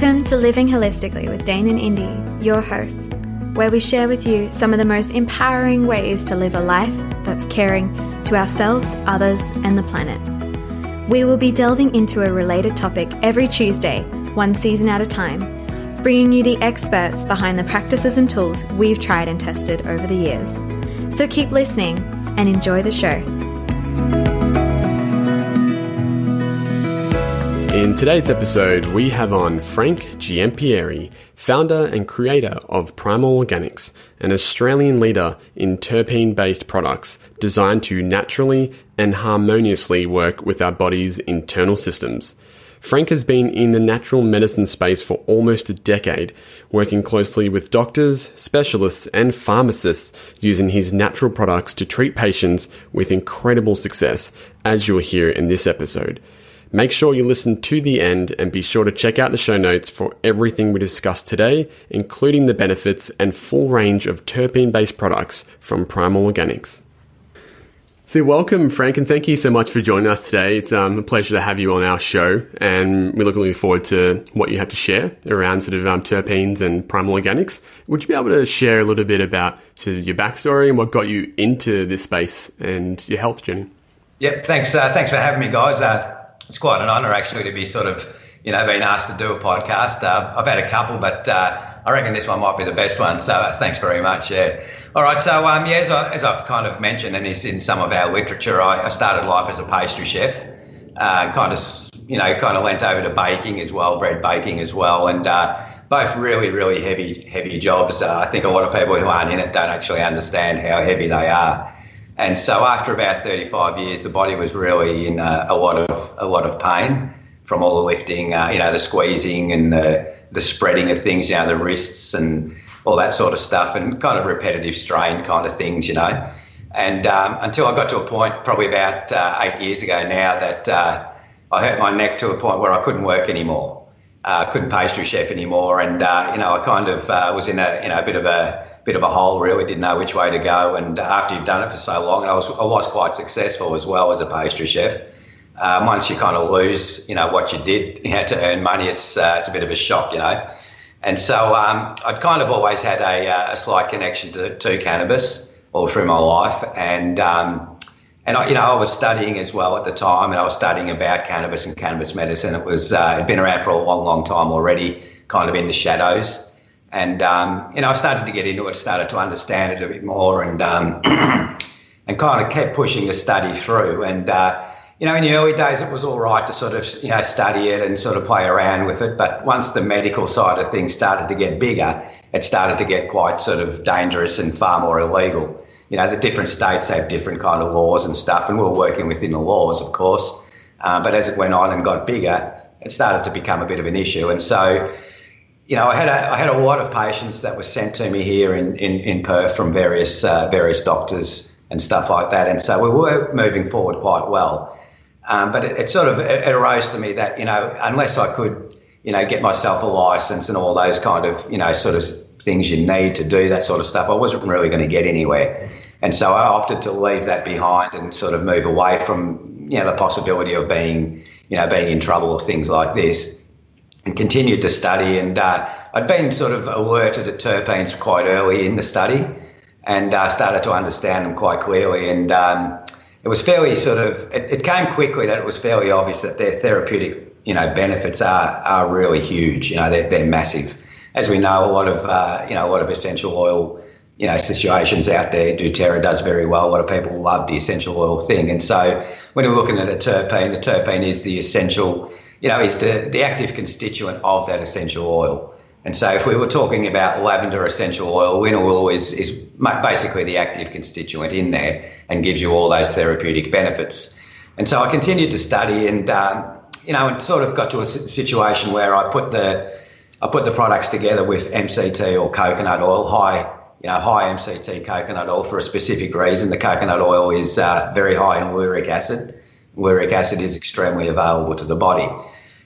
Welcome to Living Holistically with Dane and Indy, your hosts, where we share with you some of the most empowering ways to live a life that's caring to ourselves, others, and the planet. We will be delving into a related topic every Tuesday, one season at a time, bringing you the experts behind the practices and tools we've tried and tested over the years. So keep listening and enjoy the show. In today's episode, we have on Frank Giampieri, founder and creator of Primal Organics, an Australian leader in terpene based products designed to naturally and harmoniously work with our body's internal systems. Frank has been in the natural medicine space for almost a decade, working closely with doctors, specialists, and pharmacists using his natural products to treat patients with incredible success, as you'll hear in this episode. Make sure you listen to the end and be sure to check out the show notes for everything we discussed today, including the benefits and full range of terpene based products from Primal Organics. So, welcome, Frank, and thank you so much for joining us today. It's um, a pleasure to have you on our show, and we're looking forward to what you have to share around sort of um, terpenes and primal organics. Would you be able to share a little bit about sort of your backstory and what got you into this space and your health journey? Yep, thanks. Uh, thanks for having me, guys. Uh, it's quite an honour actually to be sort of you know being asked to do a podcast. Uh, I've had a couple, but uh, I reckon this one might be the best one. So uh, thanks very much. Yeah. All right. So um, yeah, as, I, I've kind of mentioned, and is in some of our literature, I, I started life as a pastry chef. Uh, kind of you know kind of went over to baking as well, bread baking as well, and uh, both really really heavy heavy jobs. Uh, I think a lot of people who aren't in it don't actually understand how heavy they are. And so after about 35 years, the body was really in a, a lot of a lot of pain from all the lifting, uh, you know, the squeezing and the the spreading of things, you know, the wrists and all that sort of stuff, and kind of repetitive strain kind of things, you know. And um, until I got to a point, probably about uh, eight years ago now, that uh, I hurt my neck to a point where I couldn't work anymore. Uh, couldn't pastry chef anymore, and uh, you know, I kind of uh, was in a you know a bit of a bit of a hole, really, didn't know which way to go. And after you've done it for so long, and I was, I was quite successful as well as a pastry chef. Um, once you kind of lose, you know, what you did you had to earn money, it's, uh, it's a bit of a shock, you know. And so um, I'd kind of always had a, uh, a slight connection to, to, cannabis all through my life. And, um, and I, you know, I was studying as well at the time, and I was studying about cannabis and cannabis medicine. It was uh, it'd been around for a long, long time already, kind of in the shadows. And um, you know, I started to get into it, started to understand it a bit more, and um, and kind of kept pushing the study through. And uh, you know, in the early days, it was all right to sort of you know study it and sort of play around with it. But once the medical side of things started to get bigger, it started to get quite sort of dangerous and far more illegal. You know, the different states have different kind of laws and stuff, and we were working within the laws, of course. Uh, but as it went on and got bigger, it started to become a bit of an issue. And so you know, I had a, I had a lot of patients that were sent to me here in, in, in Perth from various uh, various doctors and stuff like that, and so we were moving forward quite well. Um, but it, it, sort of it, it, arose to me that you know, unless I could, you know, get myself a license and all those kind of you know sort of things you need to do that sort of stuff, I wasn't really going to get anywhere. And so I opted to leave that behind and sort of move away from you know the possibility of being you know being in trouble or things like this and continued to study. And uh, I'd been sort of alerted to terpenes quite early in the study and uh, started to understand them quite clearly. And um, it was fairly sort of, it, it, came quickly that it was fairly obvious that their therapeutic, you know, benefits are, are really huge. You know, they're, they're massive. As we know, a lot of, uh, you know, a lot of essential oil, you know, situations out there, doTERRA does very well. A lot of people love the essential oil thing. And so when you're looking at a terpene, the terpene is the essential you know, is the, the active constituent of that essential oil. And so if we were talking about lavender essential oil, linalool oil is, is basically the active constituent in there and gives you all those therapeutic benefits. And so I continued to study and, um, you know, and sort of got to a situation where I put the, I put the products together with MCT or coconut oil, high, you know, high MCT coconut oil for a specific reason. The coconut oil is uh, very high in lauric acid lauric acid is extremely available to the body.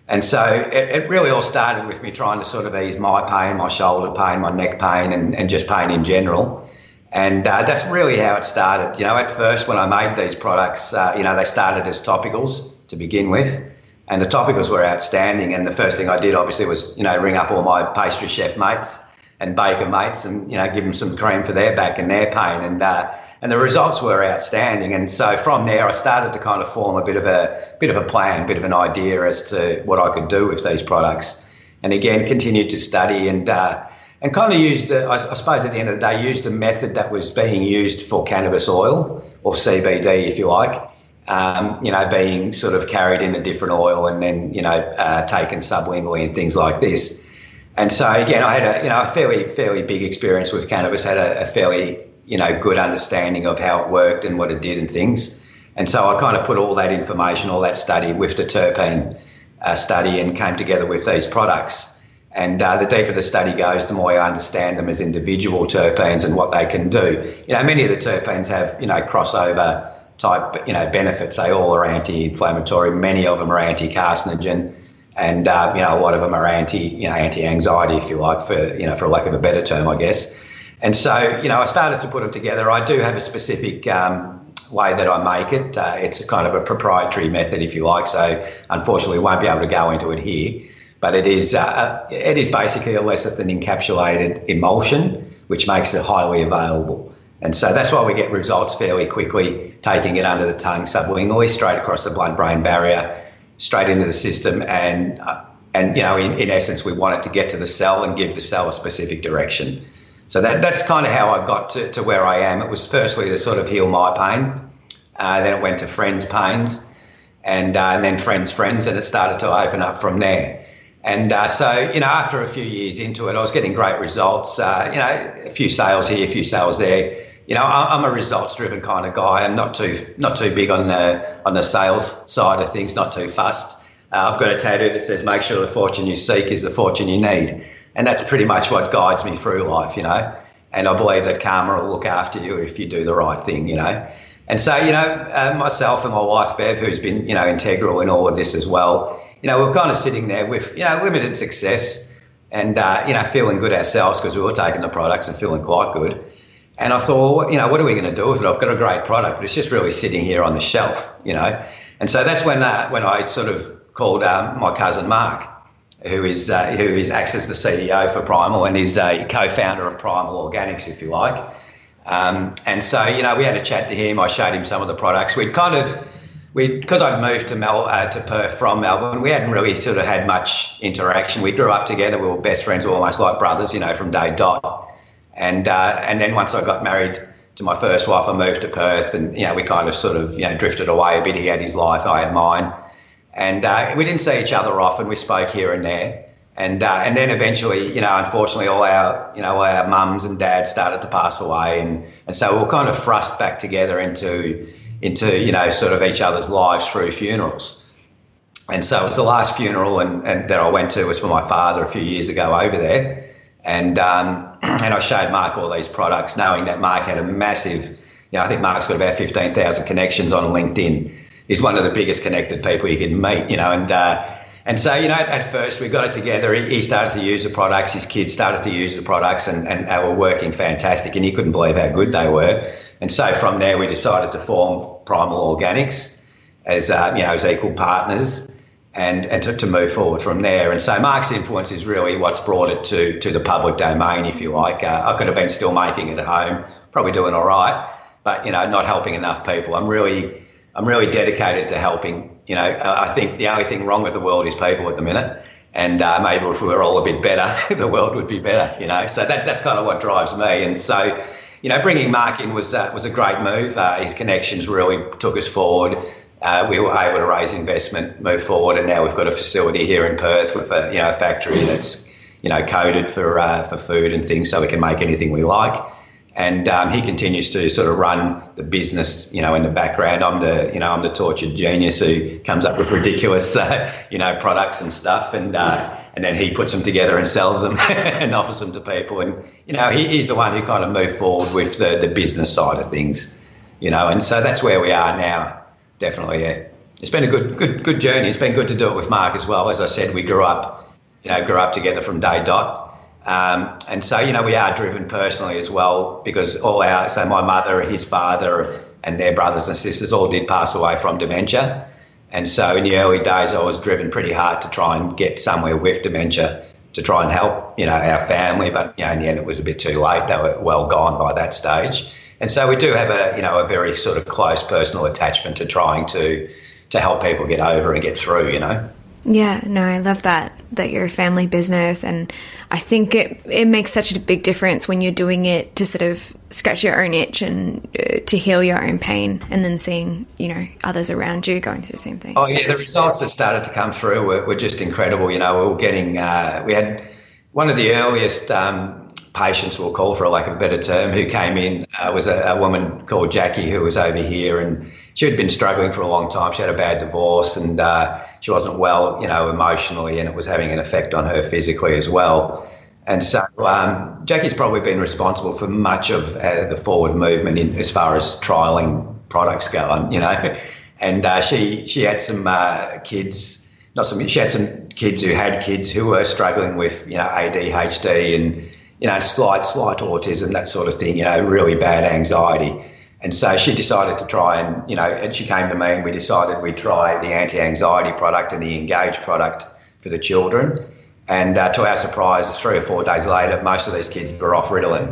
And so it, it, really all started with me trying to sort of ease my pain, my shoulder pain, my neck pain, and, and just pain in general. And uh, that's really how it started. You know, at first when I made these products, uh, you know, they started as topicals to begin with. and the topicals were outstanding. And the first thing I did, obviously, was you know ring up all my pastry chef mates and baker mates, and you know give them some cream for their back and their pain, and uh, and the results were outstanding. And so from there, I started to kind of form a bit of a bit of a plan, a bit of an idea as to what I could do with these products. And again, continued to study and. Uh, and kind of used, I, I suppose at the end of the day, used a method that was being used for cannabis oil or CBD, if you like, um, you know, being sort of carried in a different oil and then, you know, uh, taken sublingually and things like this. And so again, I had a, you know, a fairly, fairly big experience with cannabis, had a, a fairly, you know, good understanding of how it worked and what it did and things. And so I kind of put all that information, all that study with the terpene uh, study and came together with these products. And uh, the deeper the study goes, the more I understand them as individual terpenes and what they can do. You know, many of the terpenes have, you know, crossover type you know benefits. They all are anti-inflammatory. Many of them are anti-carcinogen, and uh, you know a lot of them are anti you know anti-anxiety, if you like, for you know for lack of a better term, I guess. And so you know I started to put them together. I do have a specific. Um, way that I make it. Uh, it's kind of a proprietary method, if you like. So, unfortunately, won't be able to go into it here. But it is uh, it is basically a lecithin encapsulated emulsion, which makes it highly available. And so that's why we get results fairly quickly, taking it under the tongue sublingually, straight across the blood-brain barrier, straight into the system, and uh, and you know, in, in essence, we want it to get to the cell and give the cell a specific direction. So that that's kind of how I got to, to where I am. It was firstly to sort of heal my pain, uh, then it went to friends' pains, and uh, and then friends' friends, and it started to open up from there. And uh, so, you know, after a few years into it, I was getting great results. Uh, you know, a few sales here, a few sales there you know, I'm a results-driven kind of guy. I'm not too not too big on the on the sales side of things. Not too fussed. Uh, I've got a tattoo that says, "Make sure the fortune you seek is the fortune you need," and that's pretty much what guides me through life. You know, and I believe that karma will look after you if you do the right thing. You know, and so you know, uh, myself and my wife Bev, who's been you know integral in all of this as well. You know, we're kind of sitting there with you know limited success, and uh, you know feeling good ourselves because we were taking the products and feeling quite good. And I thought, well, you know, what are we going to do with it? I've got a great product, but it's just really sitting here on the shelf, you know. And so that's when uh, when I sort of called um, my cousin Mark, who is uh, who is acts as the CEO for Primal and is a co-founder of Primal Organics, if you like. Um, and so, you know, we had a chat to him. I showed him some of the products. We'd kind of we because I'd moved to Mel uh, to Perth from Melbourne, we hadn't really sort of had much interaction. We grew up together. We were best friends, almost like brothers, you know, from day dot. And uh, and then once I got married to my first wife, I moved to Perth, and you know we kind of sort of you know drifted away a bit. He had his life, I had mine, and uh, we didn't see each other often. We spoke here and there, and uh, and then eventually, you know, unfortunately, all our you know our mums and dads started to pass away, and and so we were kind of thrust back together into into you know sort of each other's lives through funerals. And so it was the last funeral and, and that I went to was for my father a few years ago over there. And um, and I showed Mark all these products, knowing that Mark had a massive, you know, I think Mark's got about 15,000 connections on LinkedIn. He's one of the biggest connected people you can meet, you know, and, uh, and so, you know, at first we got it together. He started to use the products. His kids started to use the products and, and they were working fantastic and he couldn't believe how good they were. And so from there we decided to form Primal Organics as, uh, you know, as equal partners and, and to, to move forward from there. And so Mark's influence is really what's brought it to, to the public domain, if you like. Uh, I could have been still making it at home, probably doing all right, but, you know, not helping enough people. I'm really, I'm really dedicated to helping. You know, uh, I think the only thing wrong with the world is people at the minute. And uh, maybe if we were all a bit better, the world would be better, you know. So that, that's kind of what drives me. And so, you know, bringing Mark in was, uh, was a great move. Uh, his connections really took us forward uh, we were able to raise investment, move forward, and now we've got a facility here in Perth with a you know a factory that's you know coded for uh, for food and things, so we can make anything we like. And um, he continues to sort of run the business, you know, in the background. I'm the, you know, I'm the tortured genius who comes up with ridiculous, uh, you know, products and stuff, and uh, and then he puts them together and sells them and offers them to people. And you know, he, he's the one who kind of moved forward with the the business side of things, you know. And so that's where we are now definitely. Yeah, it's been a good, good, good journey. It's been good to do it with Mark as well. As I said, we grew up, you know, grew up together from day dot. Um, and so, you know, we are driven personally as well because all our, so my mother, his father, and their brothers and sisters all did pass away from dementia. And so in the early days, I was driven pretty hard to try and get somewhere with dementia to try and help, you know, our family. But you know, in the end, it was a bit too late. They were well gone by that stage. And so we do have a, you know, a very sort of close personal attachment to trying to to help people get over and get through, you know. Yeah, no, I love that that you're a family business, and I think it it makes such a big difference when you're doing it to sort of scratch your own itch and uh, to heal your own pain, and then seeing you know others around you going through the same thing. Oh yeah, the results that started to come through were, were just incredible. You know, we were getting uh, we had one of the earliest um, patients, we'll call for a lack of a better term, who came in uh, was a, a woman called Jackie who was over here and she had been struggling for a long time. She had a bad divorce and uh, she wasn't well, you know, emotionally, and it was having an effect on her physically as well. And so um, Jackie's probably been responsible for much of uh, the forward movement in, as far as trialing products go on, you know. And uh, she she had some uh, kids, not some. She had some kids who had kids who were struggling with you know ADHD and you know slight slight autism that sort of thing. You know, really bad anxiety. And so she decided to try and, you know, and she came to me and we decided we'd try the anti anxiety product and the Engage product for the children. And uh, to our surprise, three or four days later, most of these kids were off Ritalin.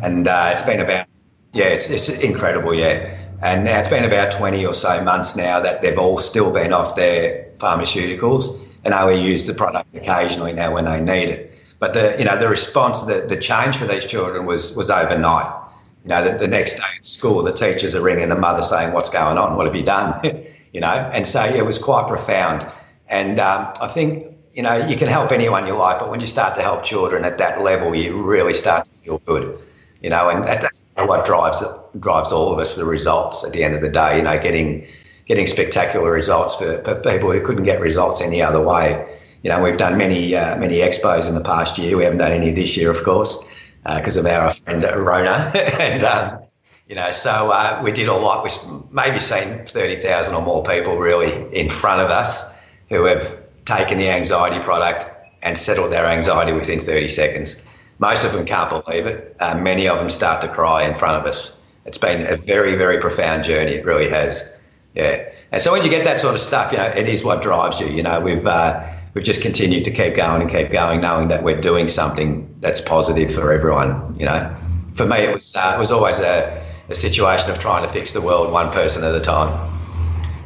And uh, it's been about, yeah, it's, it's incredible, yeah. And now it's been about 20 or so months now that they've all still been off their pharmaceuticals and only use the product occasionally now when they need it. But the, you know, the response, the, the change for these children was, was overnight you know, the, the, next day at school, the teachers are ringing the mother saying, "What's going on? What have you done?" you know, and so yeah, it was quite profound. And um, I think you know you can help anyone you like, but when you start to help children at that level, you really start to feel good. You know, and that's what drives drives all of us the results at the end of the day. You know, getting getting spectacular results for, for people who couldn't get results any other way. You know, we've done many uh, many expos in the past year. We haven't done any this year, of course because uh, of our friend Rona. and, um, you know, so uh, we did a lot. We've maybe seen 30,000 or more people really in front of us who have taken the anxiety product and settled their anxiety within 30 seconds. Most of them can't believe it. Uh, many of them start to cry in front of us. It's been a very, very profound journey. It really has. Yeah. And so when you get that sort of stuff, you know, it is what drives you. You know, we've uh, we've just continued to keep going and keep going, knowing that we're doing something that's positive for everyone. You know, for me, it was uh, it was always a, a situation of trying to fix the world one person at a time.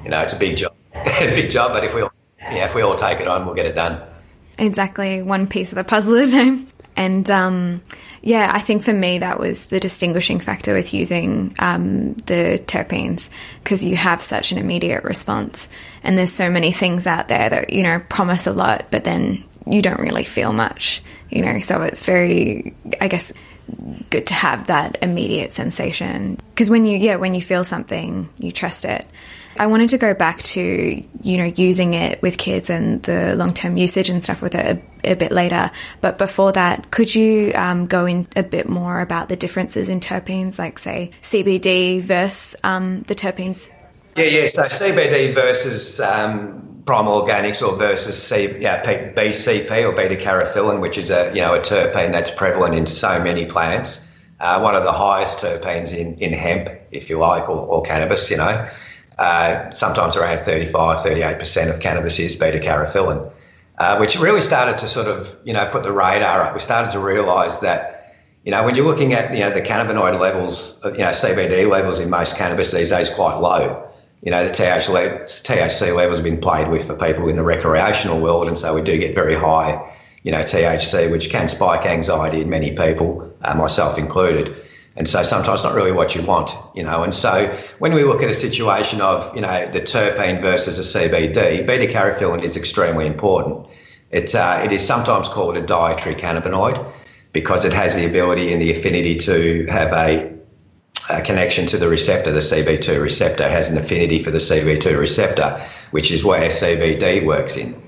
You know, it's a big job, a big job, but if we all, yeah, if we all take it on, we'll get it done. Exactly, one piece of the puzzle at a time. And um, yeah, I think for me that was the distinguishing factor with using um, the terpenes because you have such an immediate response, and there's so many things out there that you know promise a lot, but then you don't really feel much, you know. So it's very, I guess, good to have that immediate sensation because when you yeah when you feel something, you trust it. I wanted to go back to, you know, using it with kids and the long term usage and stuff with it a, a, bit later. But before that, could you um, go in a bit more about the differences in terpenes, like, say, CBD versus um, the terpenes? Yeah, yeah. So CBD versus um, primal organics or versus C, yeah, BCP or beta caryophyllene, which is a, you know, a terpene that's prevalent in so many plants. Uh, one of the highest terpenes in, in hemp, if you like, or, or cannabis, you know. Uh, sometimes around 35, 38% of cannabis is beta caryophyllene, uh, which really started to sort of, you know, put the radar up. We started to realise that, you know, when you're looking at, you know, the cannabinoid levels, you know, CBD levels in most cannabis these days quite low. You know, the THC levels have been played with for people in the recreational world, and so we do get very high, you know, THC, which can spike anxiety in many people, uh, myself included. And so sometimes not really what you want, you know. And so when we look at a situation of, you know, the terpene versus a CBD, beta caryophyllene is extremely important. It, uh, it is sometimes called a dietary cannabinoid because it has the ability and the affinity to have a, a connection to the receptor, the CB2 receptor. Has an affinity for the CB2 receptor, which is where CBD works in.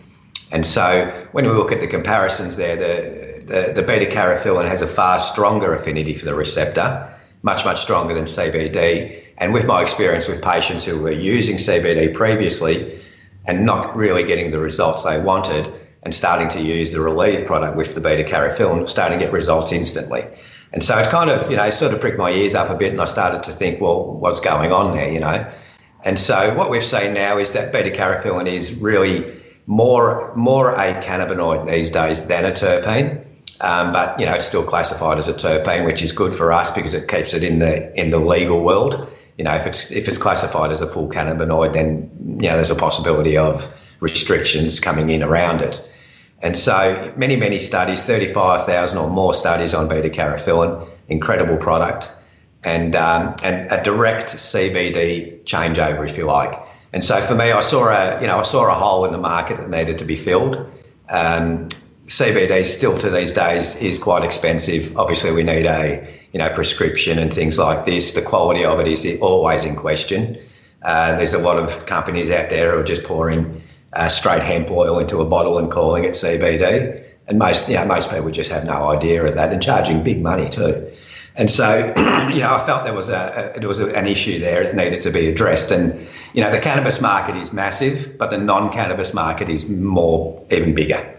And so when we look at the comparisons there, the the, the beta caryophyllene has a far stronger affinity for the receptor, much, much stronger than CBD. And with my experience with patients who were using CBD previously and not really getting the results they wanted, and starting to use the relief product with the beta caryophyllene, starting to get results instantly. And so it kind of, you know, sort of pricked my ears up a bit, and I started to think, well, what's going on there, you know? And so what we've seen now is that beta caryophyllene is really more more a cannabinoid these days than a terpene. Um, but you know it's still classified as a terpene, which is good for us because it keeps it in the in the legal world. You know, if it's if it's classified as a full cannabinoid, then you know there's a possibility of restrictions coming in around it. And so many many studies, thirty five thousand or more studies on beta caryophyllene, incredible product, and um, and a direct CBD changeover, if you like. And so for me, I saw a you know I saw a hole in the market that needed to be filled. Um, CBD still to these days is quite expensive. Obviously, we need a you know prescription and things like this. The quality of it is always in question. Uh, there's a lot of companies out there who are just pouring uh, straight hemp oil into a bottle and calling it CBD, and most you know most people just have no idea of that and charging big money too. And so, you know, I felt there was a, a was a, an issue there that needed to be addressed. And you know, the cannabis market is massive, but the non-cannabis market is more even bigger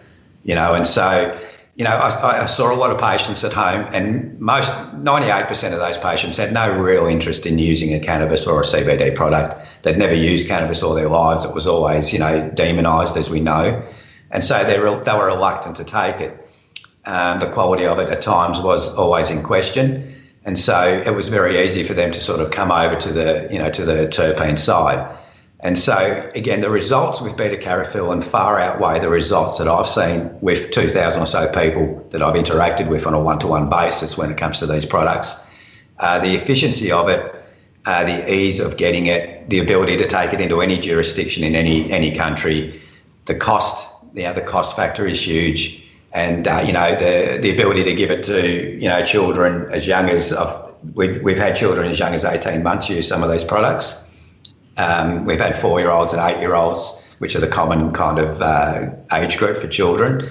you know, and so, you know, I, I, saw a lot of patients at home, and most 98% of those patients had no real interest in using a cannabis or a CBD product. They'd never used cannabis all their lives. It was always, you know, demonised, as we know, and so they were, they were reluctant to take it. Um, the quality of it at times was always in question, and so it was very easy for them to sort of come over to the, you know, to the terpene side. And so, again, the results with beta caryophyllene far outweigh the results that I've seen with 2,000 or so people that I've interacted with on a one to one basis when it comes to these products. Uh, the efficiency of it, uh, the ease of getting it, the ability to take it into any jurisdiction in any any country, the cost, you know, the cost factor is huge, and uh, you know the the ability to give it to you know children as young as we've we've had children as young as 18 months use some of these products. Um, we've had four year olds and eight year olds, which are the common kind of uh, age group for children.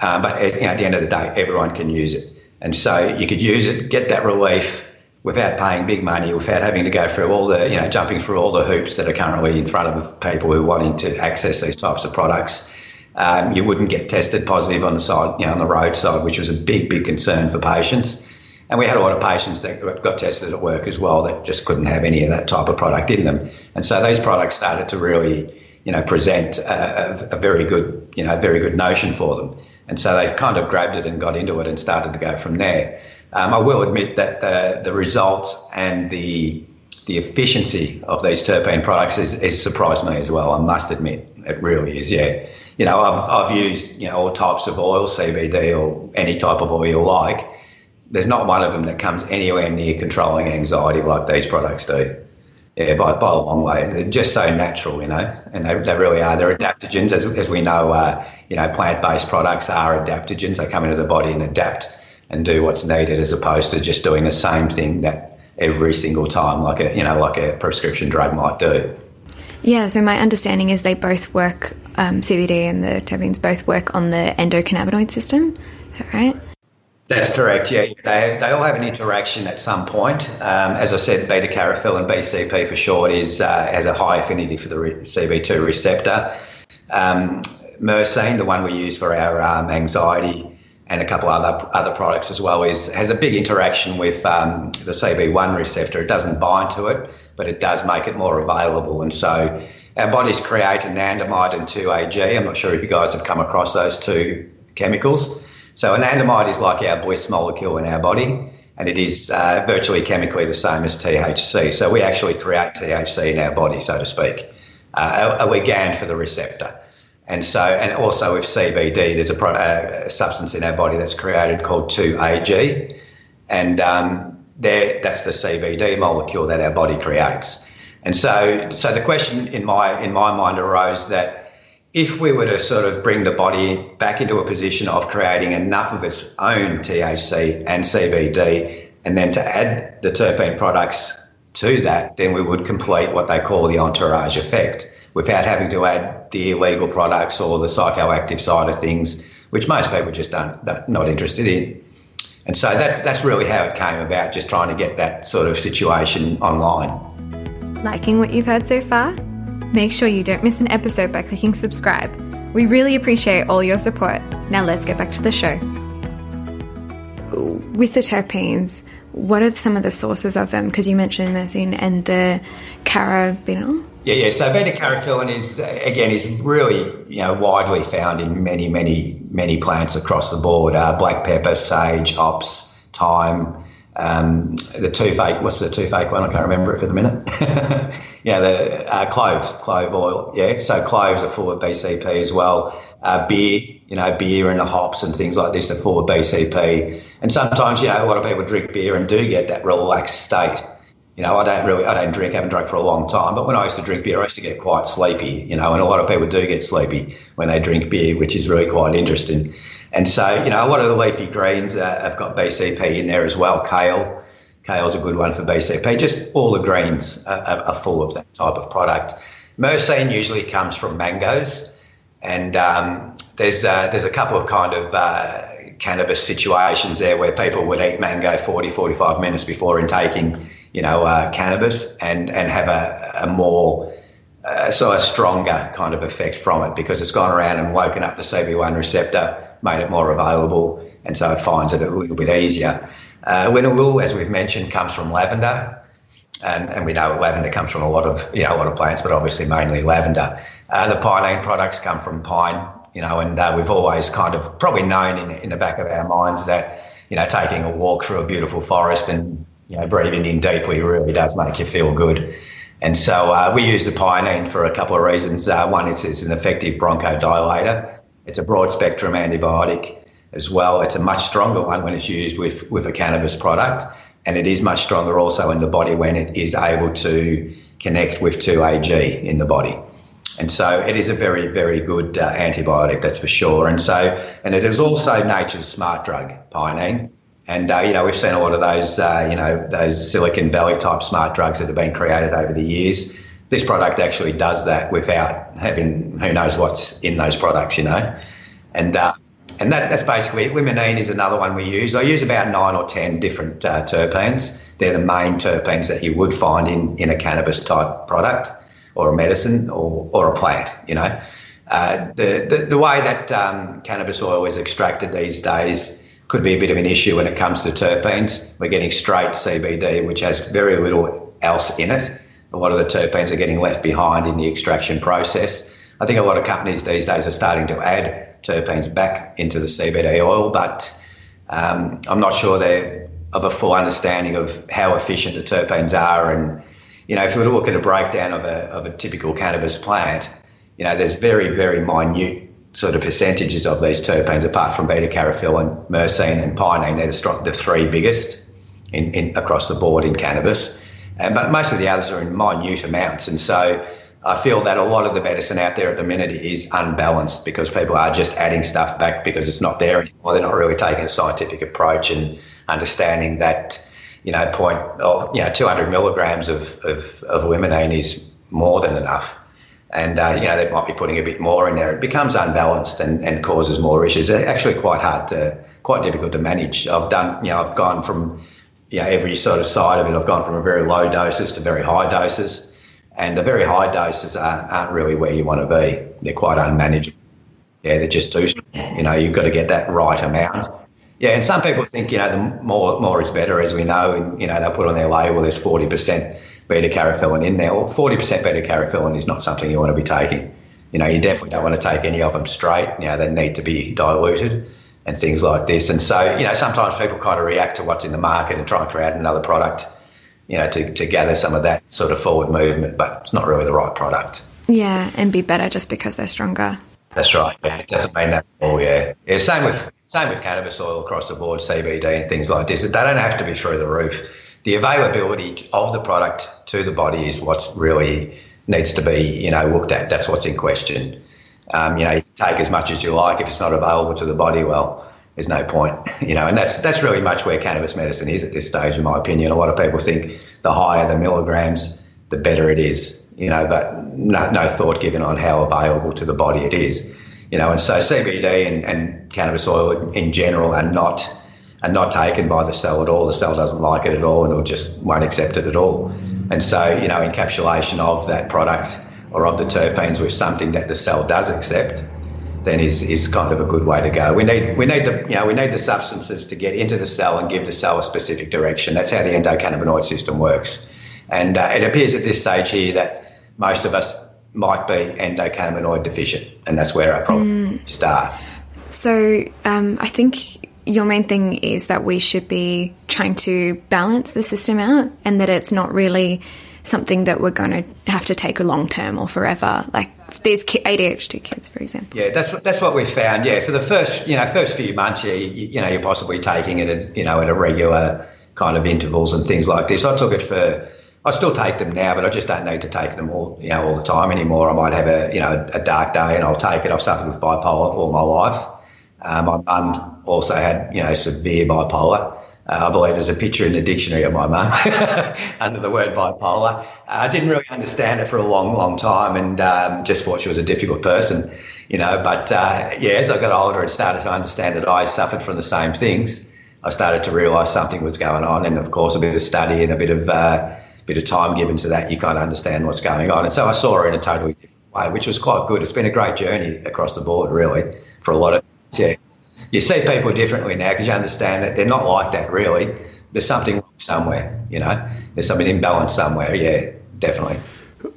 Uh, but at, you know, at, the end of the day, everyone can use it. And so you could use it, get that relief without paying big money, without having to go through all the, you know, jumping through all the hoops that are currently in front of people who are wanting to access these types of products. Um, you wouldn't get tested positive on the side, you know, on the roadside, which was a big, big concern for patients. And we had a lot of patients that got tested at work as well that just couldn't have any of that type of product in them. And so those products started to really, you know, present a, a very good, you know, very good notion for them. And so they kind of grabbed it and got into it and started to go from there. Um, I will admit that the, the results and the the efficiency of these terpene products is, is surprised me as well. I must admit, it really is. Yeah, you know, I've I've used you know all types of oil, CBD or any type of oil you like, there's not one of them that comes anywhere near controlling anxiety like these products do. Yeah, by, by a long way. They're just so natural, you know, and they, they really are. They're adaptogens, as, as we know, uh, you know, plant-based products are adaptogens. They come into the body and adapt and do what's needed as opposed to just doing the same thing that every single time, like a, you know, like a prescription drug might do. Yeah, so my understanding is they both work, um, CBD and the terpenes both work on the endocannabinoid system. Is that right? That's correct. Yeah, they, they all have an interaction at some point. Um, as I said, beta caryophyllene, and BCP for short, is uh, has a high affinity for the CB2 receptor. Um, Myrcene, the one we use for our um, anxiety, and a couple other other products as well, is has a big interaction with um, the CB1 receptor. It doesn't bind to it, but it does make it more available. And so our bodies create anandamide and 2-AG. I'm not sure if you guys have come across those two chemicals. So anandamide is like our bliss molecule in our body, and it is uh, virtually chemically the same as THC. So we actually create THC in our body, so to speak, uh, a, a ligand for the receptor. And so, and also with CBD, there's a, pro- a substance in our body that's created called 2AG, and um, that's the CBD molecule that our body creates. And so, so the question in my in my mind arose that if we were to sort of bring the body back into a position of creating enough of its own THC and CBD, and then to add the terpene products to that, then we would complete what they call the entourage effect without having to add the illegal products or the psychoactive side of things, which most people just aren't not interested in. And so that's that's really how it came about, just trying to get that sort of situation online. Liking what you've heard so far? Make sure you don't miss an episode by clicking subscribe. We really appreciate all your support. Now let's get back to the show. With the terpenes, what are some of the sources of them? Because you mentioned myrcene and the carabinol. Yeah, yeah. So beta caryophyllene is again is really you know widely found in many, many, many plants across the board. Uh, black pepper, sage, hops, thyme. Um, the two fake, what's the two fake one? I can't remember it for the minute. yeah, the uh, cloves, clove oil. Yeah, so cloves are full of BCP as well. Uh, beer, you know, beer and the hops and things like this are full of BCP. And sometimes, you know, a lot of people drink beer and do get that relaxed state you know, I don't really, I don't drink, haven't drank for a long time. But when I used to drink beer, I used to get quite sleepy, you know, and a lot of people do get sleepy when they drink beer, which is really quite interesting. And so, you know, a lot of the leafy greens uh, have got BCP in there as well. Kale, kale's a good one for BCP. Just all the greens are, are full of that type of product. Myrcene usually comes from mangoes, and um, there's uh, there's a couple of kind of uh, cannabis situations there where people would eat mango 40, 45 minutes before intaking you know, uh, cannabis and, and have a, a more, uh, so a stronger kind of effect from it because it's gone around and woken up the CB1 receptor, made it more available, and so it finds it a little bit easier. Uh, Linalool, as we've mentioned, comes from lavender. And, and we know lavender comes from a lot of you know a lot of plants, but obviously mainly lavender. Uh, the pinene products come from pine, you know, and uh, we've always kind of probably known in, in the back of our minds that you know taking a walk through a beautiful forest and you know, breathing in deeply really does make you feel good. And so uh, we use the pinene for a couple of reasons. Uh, one, it's, it's an effective bronchodilator. It's a broad spectrum antibiotic as well. It's a much stronger one when it's used with, with a cannabis product. And it is much stronger also in the body when it is able to connect with 2AG in the body. And so it is a very, very good uh, antibiotic, that's for sure. And so, and it is also nature's smart drug, pinene. And uh, you know we've seen a lot of those uh, you know those Silicon Valley type smart drugs that have been created over the years. This product actually does that without having who knows what's in those products, you know. And uh, and that, that's basically it. Limonene is another one we use. I use about nine or ten different uh, terpenes. They're the main terpenes that you would find in, in a cannabis type product or a medicine or, or a plant, you know. Uh, the, the, the way that um, cannabis oil is extracted these days could be a bit of an issue when it comes to terpenes. We're getting straight CBD, which has very little else in it. A lot of the terpenes are getting left behind in the extraction process. I think a lot of companies these days are starting to add terpenes back into the CBD oil, but um, I'm not sure they're of a full understanding of how efficient the terpenes are. And, you know, if you were to look at a breakdown of a, of a typical cannabis plant, you know, there's very, very minute sort of percentages of these terpenes, apart from beta caryophyllene, myrcene, and pinene. They're the, the three biggest in, in, across the board in cannabis. And, but most of the others are in minute amounts. And so I feel that a lot of the medicine out there at the minute is unbalanced because people are just adding stuff back because it's not there anymore. They're not really taking a scientific approach and understanding that, you know, point, or, you know, 200 milligrams of, of, of limonene is more than enough and uh, you know they might be putting a bit more in there. It becomes unbalanced and, and causes more issues. It's actually quite hard to, quite difficult to manage. I've done, you know, I've gone from, you know, every sort of side of it. I've gone from a very low doses to very high doses, and the very high doses aren't, aren't really where you want to be. They're quite unmanageable. Yeah, they're just too strong. You know, you've got to get that right amount. Yeah, and some people think you know the more more is better, as we know, and you know they'll put on their label there's forty percent beta caryophyllene in there. Well, 40% beta caryophyllene is not something you want to be taking. You know, you definitely don't want to take any of them straight. You know, they need to be diluted and things like this. And so, you know, sometimes people kind of react to what's in the market and try and create another product, you know, to, to gather some of that sort of forward movement, but it's not really the right product. Yeah, and be better just because they're stronger. That's right. Yeah, it doesn't mean that at all. Yeah, yeah. Same with same with cannabis oil across the board, CBD and things like this. They don't have to be through the roof the availability of the product to the body is what's really needs to be you know looked at. That's what's in question. Um, you know, take as much as you like. If it's not available to the body, well, there's no point. You know, and that's that's really much where cannabis medicine is at this stage, in my opinion. A lot of people think the higher the milligrams, the better it is. You know, but no, no thought given on how available to the body it is. You know, and so CBD and, and cannabis oil in general are not and not taken by the cell at all. The cell doesn't like it at all and it just won't accept it at all. And so, you know, encapsulation of that product or of the terpenes with something that the cell does accept, then is, is kind of a good way to go. We need we need the you know we need the substances to get into the cell and give the cell a specific direction. That's how the endocannabinoid system works. And uh, it appears at this stage here that most of us might be endocannabinoid deficient, and that's where our problems mm. start. So um, I think your main thing is that we should be trying to balance the system out, and that it's not really something that we're going to have to take a long term or forever. Like these ADHD kids, for example. Yeah, that's that's what we found. Yeah, for the first you know first few months, you, you know you're possibly taking it at, you know at a regular kind of intervals and things like this. I took it for. I still take them now, but I just don't need to take them all, you know, all the time anymore. I might have a, you know, a dark day and I'll take it. I've suffered with bipolar all my life. Um, my also had, you know, severe bipolar. Uh, I believe there's a picture in the dictionary of my mum under the word bipolar. Uh, I didn't really understand it for a long, long time and um, just thought she was a difficult person, you know. But uh, yeah, as I got older and started to understand that I suffered from the same things, I started to realise something was going on. And of course, a bit of study and a bit of uh, bit of time given to that, you kind of understand what's going on. And so I saw her in a totally different way, which was quite good. It's been a great journey across the board, really, for a lot of yeah you see people differently now because you understand that they're not like that really. There's something somewhere, you know. There's something imbalance somewhere. Yeah, definitely.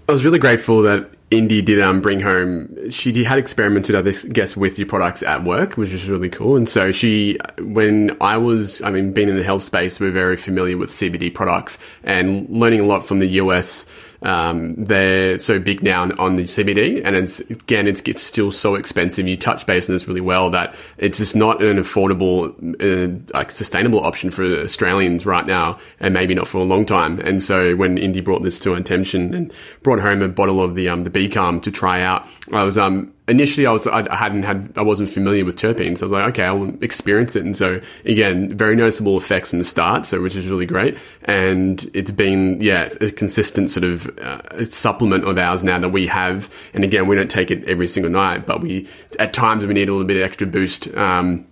I was really grateful that Indy did um, bring home. She had experimented, I guess, with your products at work, which is really cool. And so she, when I was, I mean, being in the health space, we're very familiar with CBD products and learning a lot from the US um, they're so big now on the CBD, and it's again, it's, it's still so expensive. You touch base on this really well that it's just not an affordable, uh, like sustainable option for Australians right now, and maybe not for a long time. And so when Indy brought this to attention and brought home a bottle of the um, the B Calm to try out, I was um initially I was I hadn't had I wasn't familiar with terpenes. I was like, okay, I'll experience it. And so again, very noticeable effects in the start, so which is really great. And it's been yeah a consistent sort of uh, supplement of ours now that we have. And again, we don't take it every single night, but we at times we need a little bit of extra boost. Um,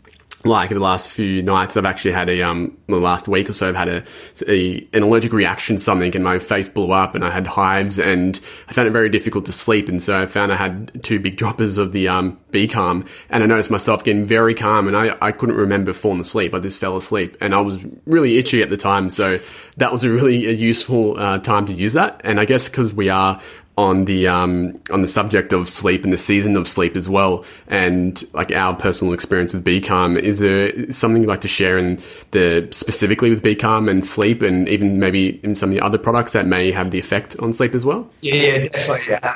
like the last few nights, I've actually had a um, the last week or so, I've had a, a, an allergic reaction to something, and my face blew up, and I had hives, and I found it very difficult to sleep, and so I found I had two big droppers of the um, B Calm, and I noticed myself getting very calm, and I, I couldn't remember falling asleep. I just fell asleep, and I was really itchy at the time, so that was a really a useful uh, time to use that, and I guess because we are on the um, on the subject of sleep and the season of sleep as well, and like our personal experience with BCalm. Is there something you'd like to share in the specifically with BCalm and sleep, and even maybe in some of the other products that may have the effect on sleep as well? Yeah, definitely. Yeah.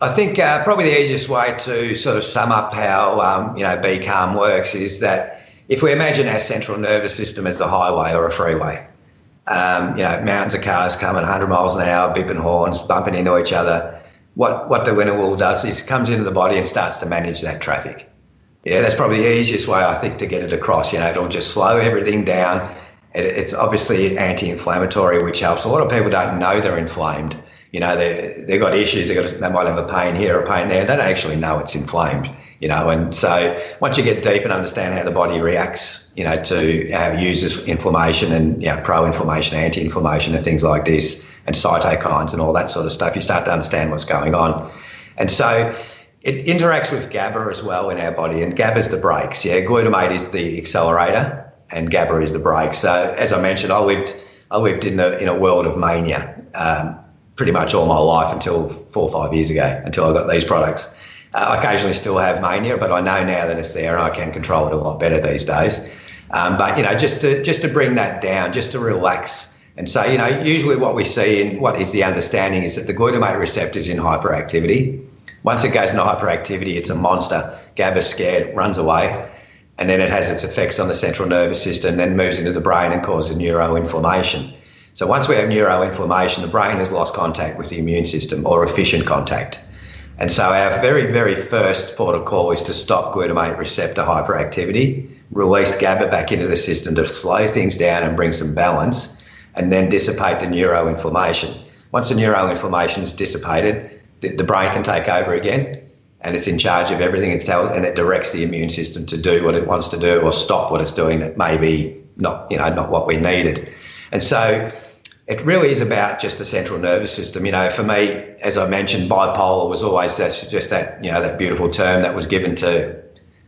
I think uh, probably the easiest way to sort of sum up how um, you know BCalm works is that if we imagine our central nervous system as a highway or a freeway, um, you know, mountains of cars coming 100 miles an hour, bipping horns, bumping into each other. What what the linalool does is comes into the body and starts to manage that traffic. Yeah, that's probably the easiest way I think to get it across. You know, it'll just slow everything down. It, it's obviously anti-inflammatory, which helps. A lot of people don't know they're inflamed. You know, they they've got issues. They got they might have a pain here, a pain there. They don't actually know it's inflamed you know, and so once you get deep and understand how the body reacts, you know, to how it uses inflammation and you know, pro-inflammation, anti-inflammation, and things like this, and cytokines and all that sort of stuff, you start to understand what's going on, and so it interacts with GABA as well in our body, and GABA is the brakes. Yeah, glutamate is the accelerator, and GABA is the brake. So as I mentioned, I lived I lived in the in a world of mania. Um, pretty much all my life until four or five years ago, until I got these products. Uh, I occasionally still have mania, but I know now that it's there and I can control it a lot better these days. Um, but you know, just to just to bring that down, just to relax and say, you know, usually what we see in what is the understanding is that the glutamate receptor is in hyperactivity. Once it goes into hyperactivity, it's a monster. GABA's scared, runs away, and then it has its effects on the central nervous system, then moves into the brain and causes neuroinflammation. So once we have neuroinflammation, the brain has lost contact with the immune system or efficient contact. And so our very, very first of call is to stop glutamate receptor hyperactivity, release GABA back into the system to slow things down and bring some balance, and then dissipate the neuroinflammation. Once the neuroinflammation is dissipated, the, the brain can take over again and it's in charge of everything it's tell, and it directs the immune system to do what it wants to do or stop what it's doing that may be not, you know, not what we needed. And so it really is about just the central nervous system. You know, for me, as I mentioned, bipolar was always that's just that you know that beautiful term that was given to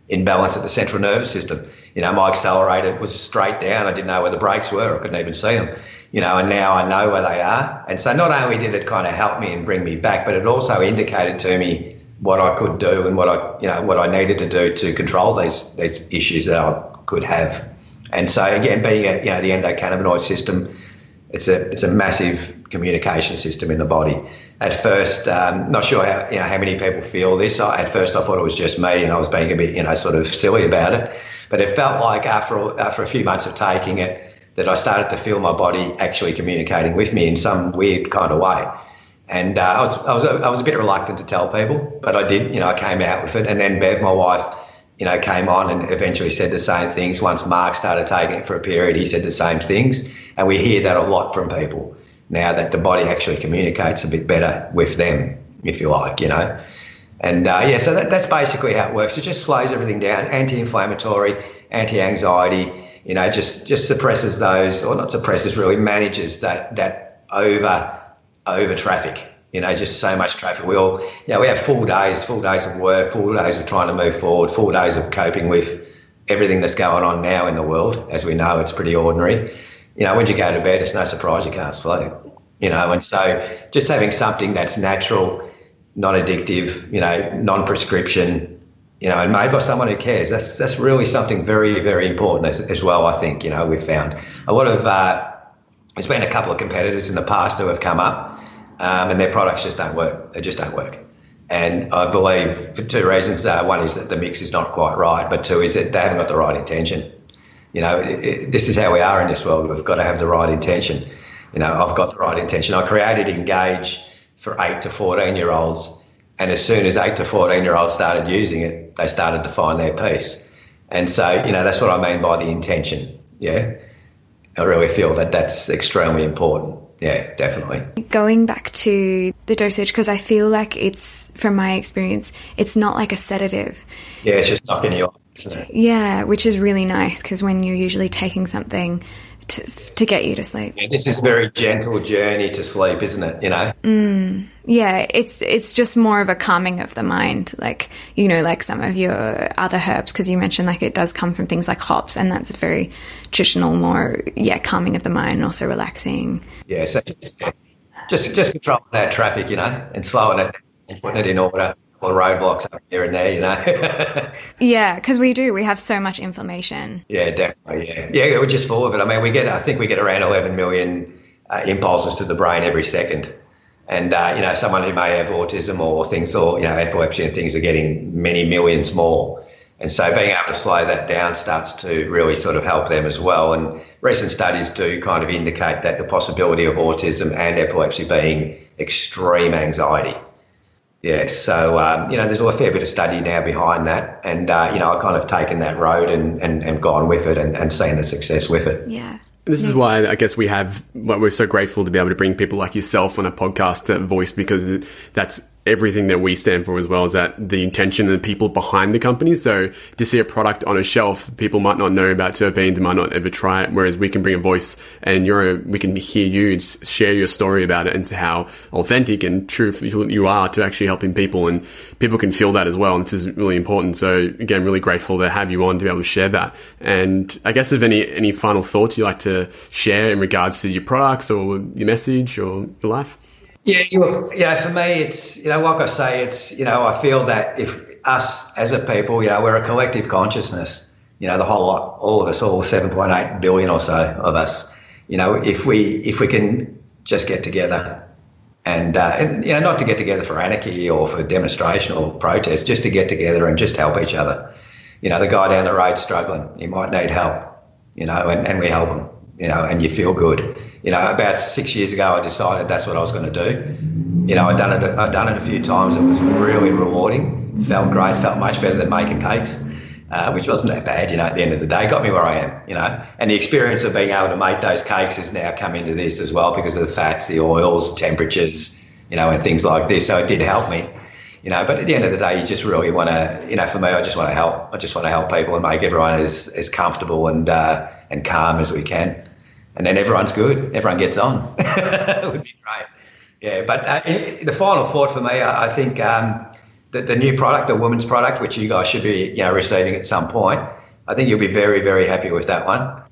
imbalance at the central nervous system. You know, my accelerator was straight down. I didn't know where the brakes were. I couldn't even see them. You know, and now I know where they are. And so not only did it kind of help me and bring me back, but it also indicated to me what I could do and what I, you know, what I needed to do to control these these issues that I could have. And so again, being a, you know the endocannabinoid system, it's a it's a massive communication system in the body. At first, um, not sure how you know how many people feel this. I, at first, I thought it was just me, and I was being a bit you know sort of silly about it. But it felt like after after a few months of taking it, that I started to feel my body actually communicating with me in some weird kind of way. And uh, I was I was a, I was a bit reluctant to tell people, but I did. You know, I came out with it, and then Bev, my wife, you know, came on and eventually said the same things. Once Mark started taking it for a period, he said the same things, and we hear that a lot from people now that the body actually communicates a bit better with them, if you like, you know. And uh, yeah, so that, that's basically how it works. It just slows everything down, anti-inflammatory, anti-anxiety. You know, just just suppresses those, or not suppresses, really manages that that over over traffic. You know, just so much traffic. We all, you know, we have full days, full days of work, full days of trying to move forward, full days of coping with everything that's going on now in the world. As we know, it's pretty ordinary. You know, when you go to bed, it's no surprise you can't sleep. You know, and so just having something that's natural, non-addictive, you know, non-prescription, you know, and made by someone who cares. That's that's really something very very important as, as well. I think you know we've found a lot of. Uh, there's been a couple of competitors in the past who have come up, um, and their products just don't work. They just don't work. And I believe for two reasons. Uh, one is that the mix is not quite right, but two is that they haven't got the right intention. You know, it, it, this is how we are in this world. We've got to have the right intention. You know, I've got the right intention. I created Engage for eight to 14 year olds. And as soon as eight to 14 year olds started using it, they started to find their peace. And so, you know, that's what I mean by the intention. Yeah. I really feel that that's extremely important. Yeah, definitely. Going back to the dosage, because I feel like it's, from my experience, it's not like a sedative. Yeah, it's just knocking you off, isn't it? Yeah, which is really nice because when you're usually taking something to, to get you to sleep. Yeah, this is a very gentle journey to sleep, isn't it? You know. Mm, yeah, it's it's just more of a calming of the mind, like you know, like some of your other herbs, because you mentioned like it does come from things like hops, and that's a very traditional, more yeah, calming of the mind, also relaxing. Yeah, so just just controlling that traffic, you know, and slowing it and putting it in order or roadblocks up here and there, you know. yeah, because we do. We have so much inflammation. Yeah, definitely. Yeah, yeah, we're just full of it. I mean, we get. I think we get around 11 million uh, impulses to the brain every second, and uh, you know, someone who may have autism or things, or you know, epilepsy and things, are getting many millions more. And so, being able to slow that down starts to really sort of help them as well. And recent studies do kind of indicate that the possibility of autism and epilepsy being extreme anxiety yeah, so um, you know, there's a fair bit of study now behind that, and uh, you know, I've kind of taken that road and, and, and gone with it and, and seen the success with it. Yeah. This is why I guess we have. Well, we're so grateful to be able to bring people like yourself on a podcast to voice because that's everything that we stand for as well is that the intention and the people behind the company. So to see a product on a shelf, people might not know about terpenes, might not ever try it. Whereas we can bring a voice and you're, a, we can hear you share your story about it and how authentic and true you are to actually helping people and people can feel that as well. And this is really important. So again, really grateful to have you on to be able to share that. And I guess if any, any final thoughts you'd like to share in regards to your products or your message or your life? Yeah, you, know, for me, it's you know, like I say, it's you know, I feel that if us as a people, you know, we're a collective consciousness. You know, the whole lot, all of us, all 7.8 billion or so of us. You know, if we if we can just get together and, uh, and you know, not to get together for anarchy or for demonstration or protest, just to get together and just help each other. You know, the guy down the road struggling, he might need help. You know, and, and we help him you know, and you feel good. You know, about six years ago, I decided that's what I was going to do. You know, I'd done it. I'd done it a few times. It was really rewarding. Felt great. Felt much better than making cakes, uh, which wasn't that bad. You know, at the end of the day, got me where I am. You know, and the experience of being able to make those cakes has now come into this as well because of the fats, the oils, temperatures, you know, and things like this. So it did help me. You know, but at the end of the day, you just really want to, you know, for me, I just want to help. I just want to help people and make everyone as, as comfortable and uh, and calm as we can and then everyone's good. Everyone gets on. it would be great. Yeah, but uh, the final thought for me, I, I think, um, the, the new product, the women's product, which you guys should be you know receiving at some point. I think you'll be very very happy with that one.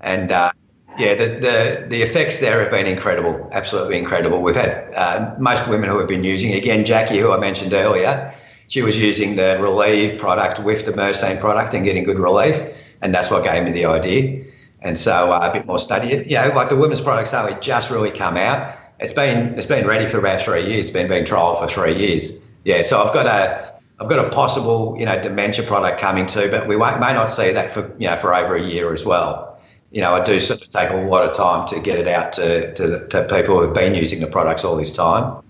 And uh, yeah, the, the the effects there have been incredible, absolutely incredible. We've had uh, most women who have been using again, Jackie, who I mentioned earlier. She was using the Relieve product with the Myrcene product and getting good relief, and that's what gave me the idea. And so uh, a bit more study. You know, like the women's products only just really come out. It's been it's been ready for about three years. It's been being trialled for three years. Yeah, so I've got a I've got a possible you know dementia product coming too, but we may not see that for you know for over a year as well you know, I do sort of take a lot of time to get it out to, to, to people who have been using the products all this time.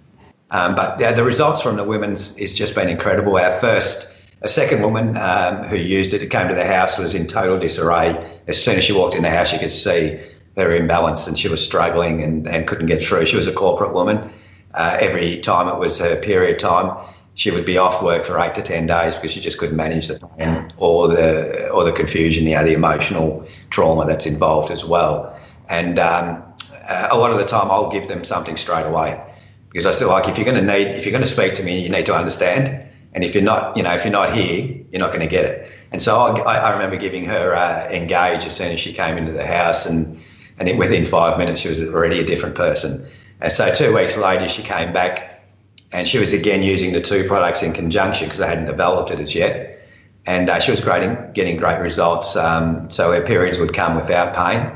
Um, but yeah, the results from the women's has just been incredible. Our first, a second woman um, who used it, who came to the house, was in total disarray. As soon as she walked in the house, you could see her imbalance and she was struggling and, and couldn't get through. She was a corporate woman. Uh, every time it was her period time, she would be off work for eight to ten days because she just couldn't manage the pain or the or the confusion, you know, the emotional trauma that's involved as well. And um, uh, a lot of the time, I'll give them something straight away because I feel like if you're going to need, if you're going to speak to me, you need to understand. And if you're not, you know, if you're not here, you're not going to get it. And so I, I remember giving her uh, engage as soon as she came into the house, and and within five minutes she was already a different person. And so two weeks later, she came back and she was again using the two products in conjunction because I hadn't developed it as yet. And uh, she was getting great results. Um, so her periods would come without pain.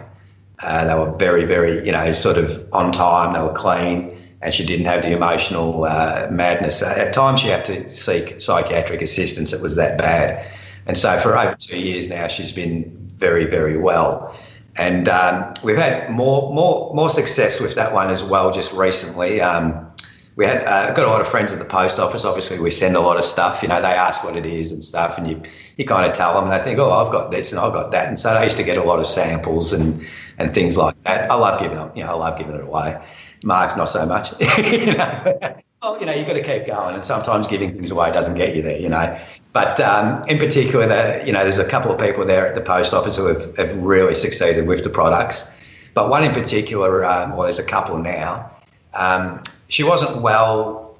Uh, they were very, very, you know, sort of on time. They were clean, and she didn't have the emotional uh, madness. At times, she had to seek psychiatric assistance. It was that bad. And so, for over two years now, she's been very, very well. And um, we've had more, more, more success with that one as well. Just recently, um, we had uh, got a lot of friends at the post office. Obviously, we send a lot of stuff. You know, they ask what it is and stuff, and you you kind of tell them, and they think, oh, I've got this and I've got that. And so they used to get a lot of samples and and things like that. I love giving them, you know, I love giving it away. Mark's not so much. you know? Well, you know, you've got to keep going, and sometimes giving things away doesn't get you there, you know. But um, in particular, the, you know, there's a couple of people there at the post office who have, have really succeeded with the products. But one in particular, um, well, there's a couple now. Um, she wasn't well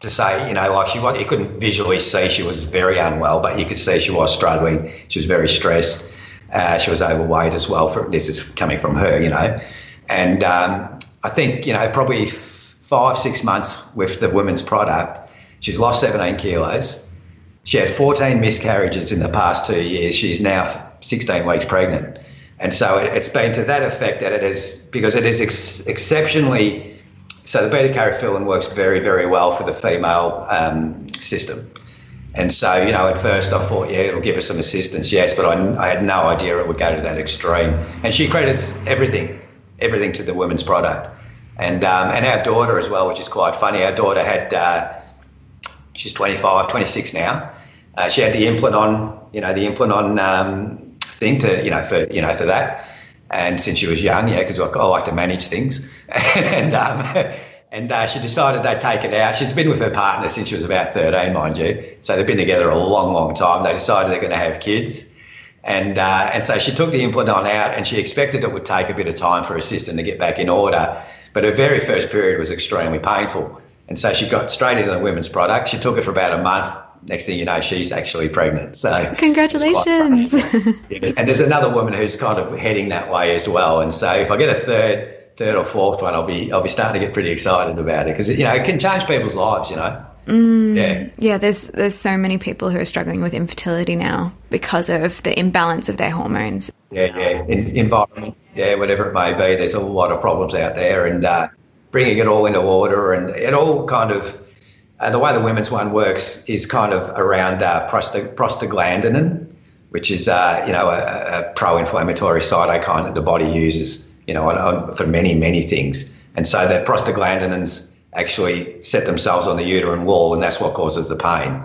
to say, you know, like she was, you couldn't visually see she was very unwell, but you could see she was struggling. She was very stressed. Uh, she was overweight as well. For this is coming from her, you know, and um, I think you know probably five six months with the women's product, she's lost 17 kilos. She had 14 miscarriages in the past two years. She's now 16 weeks pregnant, and so it, has been to that effect that it is because it is ex- exceptionally so the beta caryophyllene works very, very well for the female um, system. And so, you know, at first I thought, yeah, it'll give us some assistance, yes, but I, I had no idea it would go to that extreme. And she credits everything, everything to the women's product. And, um, and our daughter as well, which is quite funny. Our daughter had, uh, she's 25, 26 now. Uh, she had the implant on, you know, the Implanon um, thing to, you know, for, you know, for that and since she was young, yeah, because I, I, like to manage things, and um, and uh, she decided they'd take it out. She's been with her partner since she was about thirteen, mind you, so they've been together a long, long time. They decided they're going to have kids, and uh, and so she took the implant on out, and she expected it would take a bit of time for her system to get back in order, but her very first period was extremely painful, and so she got straight into the women's product. She took it for about a month next thing you know, she's actually pregnant. So congratulations. and there's another woman who's kind of heading that way as well. And so if I get a third, third or fourth one, I'll be I'll be starting to get pretty excited about it because you know it can change people's lives. You know. Mm, yeah. Yeah. There's there's so many people who are struggling with infertility now because of the imbalance of their hormones. Yeah, yeah. In, environment, yeah, whatever it may be. There's a lot of problems out there, and uh, bringing it all into order, and it all kind of uh, the way the women's one works is kind of around uh, prostaglandinin, which is uh, you know a, a, pro-inflammatory cytokine that the body uses you know on, on, for many many things. And so the prostaglandins actually set themselves on the uterine wall, and that's what causes the pain.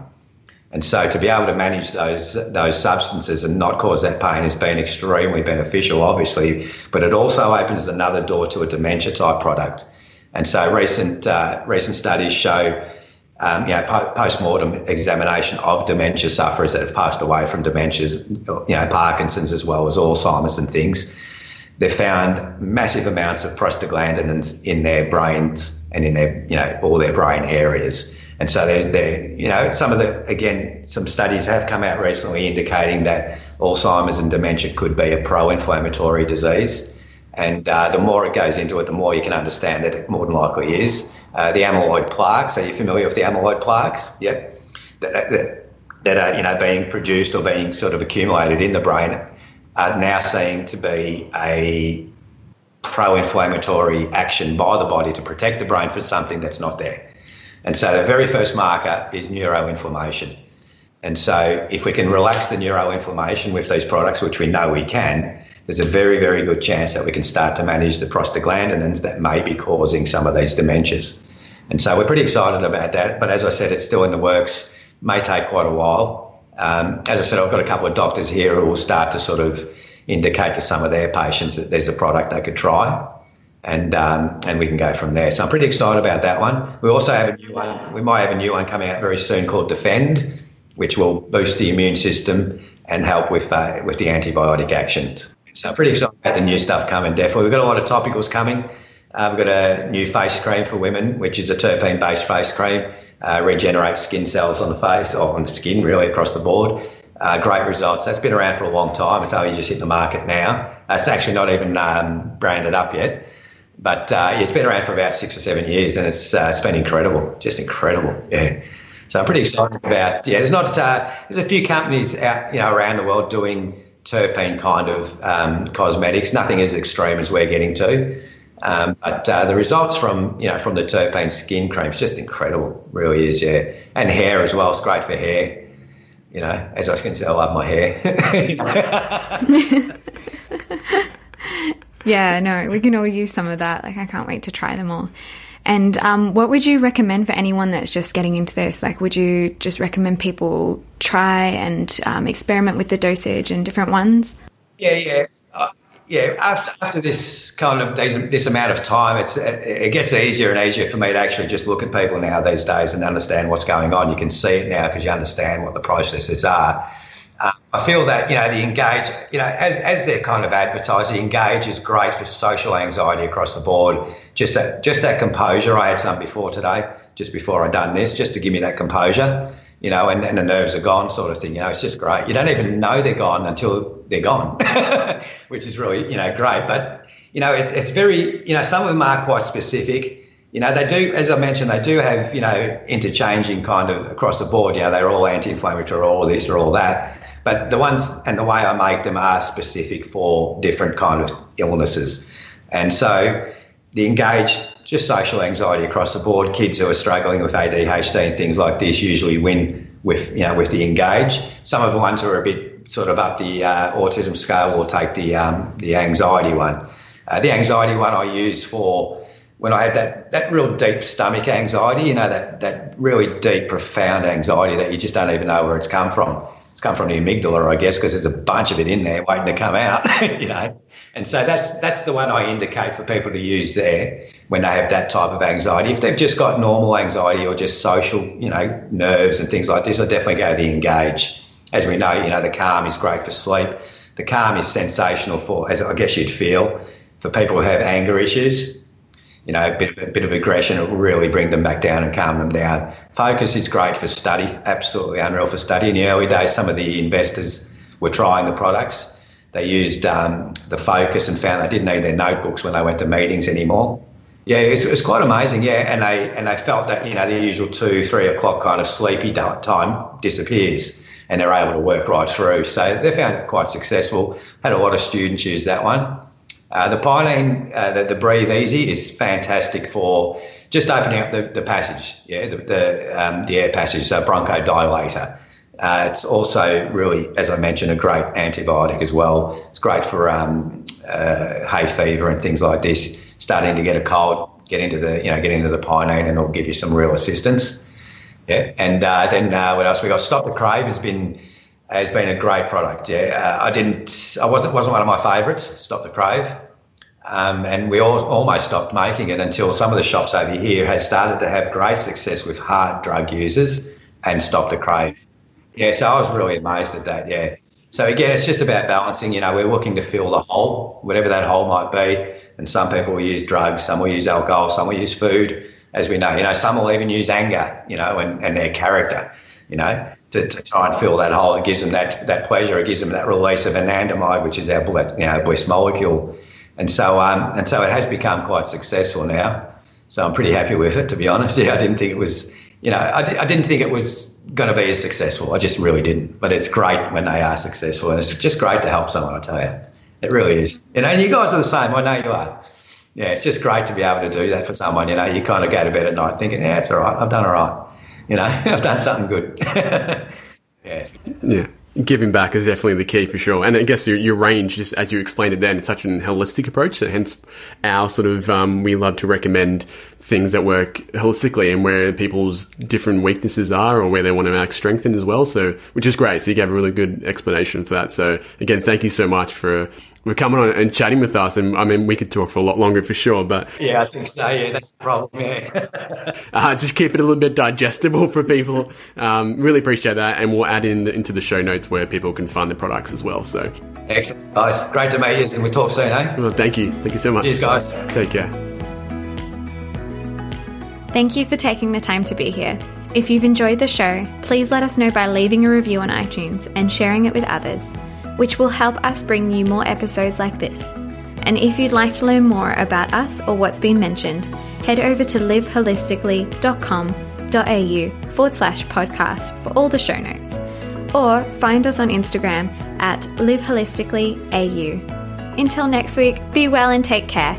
And so to be able to manage those those substances and not cause that pain has been extremely beneficial, obviously. But it also opens another door to a dementia type product. And so recent uh, recent studies show um, you know, po- post-mortem examination of dementia sufferers that have passed away from dementias, you know, Parkinson's as well as Alzheimer's and things, they've found massive amounts of prostaglandins in their brains and in their, you know, all their brain areas. And so they're, they're, you know, some of the, again, some studies have come out recently indicating that Alzheimer's and dementia could be a pro-inflammatory disease. And uh, the more it goes into it, the more you can understand that it more than likely is. Uh, the amyloid plaques, are you familiar with the amyloid plaques? Yep. That, that, that are, you know, being produced or being sort of accumulated in the brain are now seen to be a pro-inflammatory action by the body to protect the brain for something that's not there. And so the very first marker is neuroinflammation. And so if we can relax the neuroinflammation with these products, which we know we can, there's a very, very good chance that we can start to manage the prostaglandins that may be causing some of these dementias. And so we're pretty excited about that. But as I said, it's still in the works, may take quite a while. Um, as I said, I've got a couple of doctors here who will start to sort of indicate to some of their patients that there's a product they could try and um, and we can go from there. So I'm pretty excited about that one. We also have a new one. We might have a new one coming out very soon called Defend, which will boost the immune system and help with uh, with the antibiotic actions. So I'm pretty excited about the new stuff coming. Definitely, we've got a lot of topicals coming. Uh, we've got a new face cream for women, which is a terpene-based face cream. Uh, regenerates skin cells on the face or on the skin, really across the board. Uh, great results. That's been around for a long time. It's only just hit the market now. It's actually not even um, branded up yet. But uh, it's been around for about six or seven years, and it's uh, it's been incredible, just incredible. Yeah. So I'm pretty excited about. Yeah, there's not uh, there's a few companies out you know around the world doing terpene kind of um, cosmetics. Nothing as extreme as we're getting to. Um, but uh, the results from you know from the terpene skin cream is just incredible, really is, yeah. And hair as well, it's great for hair. You know, as I was going to say, I love my hair. Yeah, no, we can all use some of that. Like, I can't wait to try them all. And um, what would you recommend for anyone that's just getting into this? Like, would you just recommend people try and um, experiment with the dosage and different ones? Yeah, yeah. Yeah, after, after this kind of this amount of time, it's it gets easier and easier for me to actually just look at people now these days and understand what's going on. You can see it now because you understand what the processes are. Uh, I feel that you know the engage, you know, as as they're kind of advertising, engage is great for social anxiety across the board. Just that just that composure. I had some before today, just before I done this, just to give me that composure, you know, and, and the nerves are gone, sort of thing. You know, it's just great. You don't even know they're gone until they're gone, which is really you know great. But you know, it's it's very you know some of them are quite specific you know, they do, as I mentioned, they do have, you know, interchanging kind of across the board. You know, they're all anti inflammatory or all this or all that. But the ones and the way I make them are specific for different kind of illnesses. And so the engage, just social anxiety across the board, kids who are struggling with ADHD and things like this usually win with, you know, with the engage. Some of the ones who are a bit sort of up the uh, autism scale will take the, um, the anxiety one. Uh, the anxiety one I use for when I have that, that real deep stomach anxiety, you know, that, that really deep, profound anxiety that you just don't even know where it's come from it's come from the amygdala, I guess, because there's a bunch of it in there waiting to come out, you know. And so that's that's the one I indicate for people to use there when they have that type of anxiety. If they've just got normal anxiety or just social, you know, nerves and things like this, I definitely go the engage. As we know, you know, the calm is great for sleep. The calm is sensational for, as I guess you'd feel, for people who have anger issues you know, a bit, of, a bit of aggression, will really bring them back down and calm them down. Focus is great for study, absolutely unreal for study. In the early days, some of the investors were trying the products. They used um, the focus and found they didn't need their notebooks when they went to meetings anymore. Yeah, it was, quite amazing. Yeah, and they and they felt that you know the usual two, three o'clock kind of sleepy time disappears, and they're able to work right through. So they found it quite successful. Had a lot of students use that one. Uh, the Pinene, uh, the, the Breathe Easy is fantastic for just opening up the, the passage, yeah, the, the, um, the air passage, so bronchodilator. Uh, it's also really, as I mentioned, a great antibiotic as well. It's great for um, uh, hay fever and things like this. Starting to get a cold, get into the you know get into the Pinene and it'll give you some real assistance. Yeah, and uh, then uh, what else we got? Stop the Crave has been has been a great product. Yeah, uh, I didn't, I wasn't wasn't one of my favourites. Stop the Crave, um, and we all, almost stopped making it until some of the shops over here had started to have great success with hard drug users and Stop the Crave. Yeah, so I was really amazed at that. Yeah, So again, it's just about balancing. You know, we're looking to fill the hole, whatever that hole might be. And some people will use drugs, some will use alcohol, some will use food, as we know. You know, some will even use anger, you know, and, and their character, you know, to, to try and fill that hole. It gives them that, that pleasure. It gives them that release of anandamide, which is our you know, bliss molecule. And so, um, and so it has become quite successful now. So I'm pretty happy with it, to be honest. Yeah, I didn't think it was, you know, I, I didn't think it was going to be as successful. I just really didn't. But it's great when they are successful, and it's just great to help someone. I tell you, it really is. You know, and you guys are the same. I know you are. Yeah, it's just great to be able to do that for someone. You know, you kind of go to bed at night thinking, yeah, it's all right. I've done all right. You know, I've done something good. yeah. Yeah giving back is definitely the key for sure. And I guess your, your range, just as you explained it then, it's such an holistic approach. So hence our sort of, um, we love to recommend things that work holistically and where people's different weaknesses are or where they want to make strengthen as well. So, which is great. So you gave a really good explanation for that. So again, thank you so much for for coming on and chatting with us. And I mean, we could talk for a lot longer for sure, but yeah, I think so. Yeah, that's the problem. Yeah, uh, just keep it a little bit digestible for people. Um, really appreciate that, and we'll add in the, into the show notes where people can find the products as well. So excellent, guys. Great to meet you, and we'll talk soon. Eh? Well, thank you. Thank you so much. Cheers, guys. Take care. Thank you for taking the time to be here. If you've enjoyed the show, please let us know by leaving a review on iTunes and sharing it with others which will help us bring you more episodes like this. And if you'd like to learn more about us or what's been mentioned, head over to liveholistically.com.au forward slash podcast for all the show notes. Or find us on Instagram at liveholisticallyau. Until next week, be well and take care.